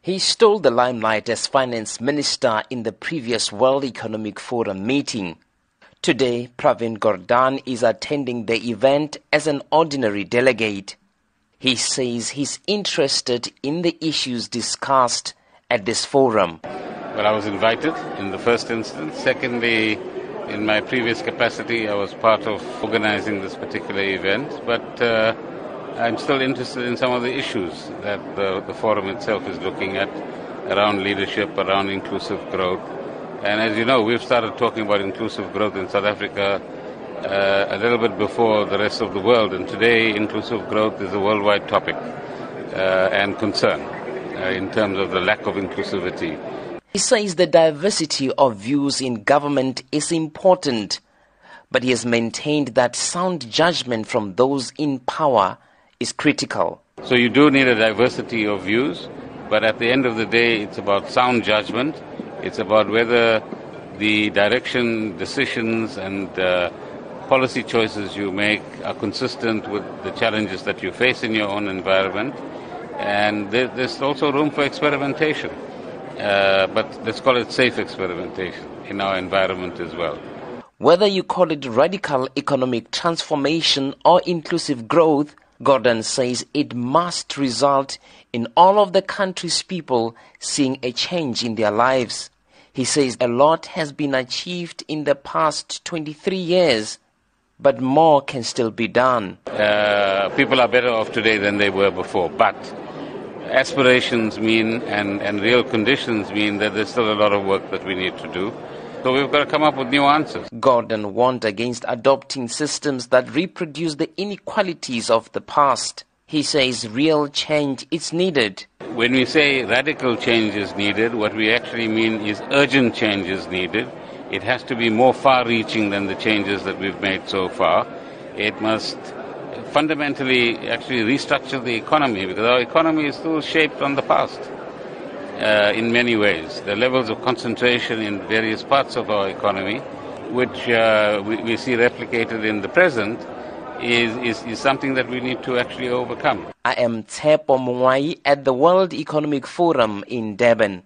He stole the limelight as finance minister in the previous World Economic Forum meeting. Today, Pravin Gordhan is attending the event as an ordinary delegate. He says he's interested in the issues discussed at this forum. Well, I was invited in the first instance. Secondly, in my previous capacity, I was part of organizing this particular event, but uh, I'm still interested in some of the issues that the, the forum itself is looking at around leadership, around inclusive growth. And as you know, we've started talking about inclusive growth in South Africa uh, a little bit before the rest of the world. And today, inclusive growth is a worldwide topic uh, and concern uh, in terms of the lack of inclusivity. He says the diversity of views in government is important, but he has maintained that sound judgment from those in power is critical. So you do need a diversity of views, but at the end of the day, it's about sound judgment. It's about whether the direction, decisions, and uh, policy choices you make are consistent with the challenges that you face in your own environment. And there's also room for experimentation, uh, but let's call it safe experimentation in our environment as well. Whether you call it radical economic transformation or inclusive growth, Gordhan says it must result in all of the country's people seeing a change in their lives. He says a lot has been achieved in the past 23 years, but more can still be done. Uh, people are better off today than they were before, but aspirations mean and, and real conditions mean that there's still a lot of work that we need to do. So we've got to come up with new answers. Gordhan warned against adopting systems that reproduce the inequalities of the past. He says real change is needed. When we say radical change is needed, what we actually mean is urgent change is needed. It has to be more far reaching than the changes that we've made so far. It must fundamentally actually restructure the economy because our economy is still shaped on the past uh, in many ways. The levels of concentration in various parts of our economy, which uh, we, we, see replicated in the present, is, is, is, something that we need to actually overcome. I am Tshepo Mongoai at the World Economic Forum in Durban.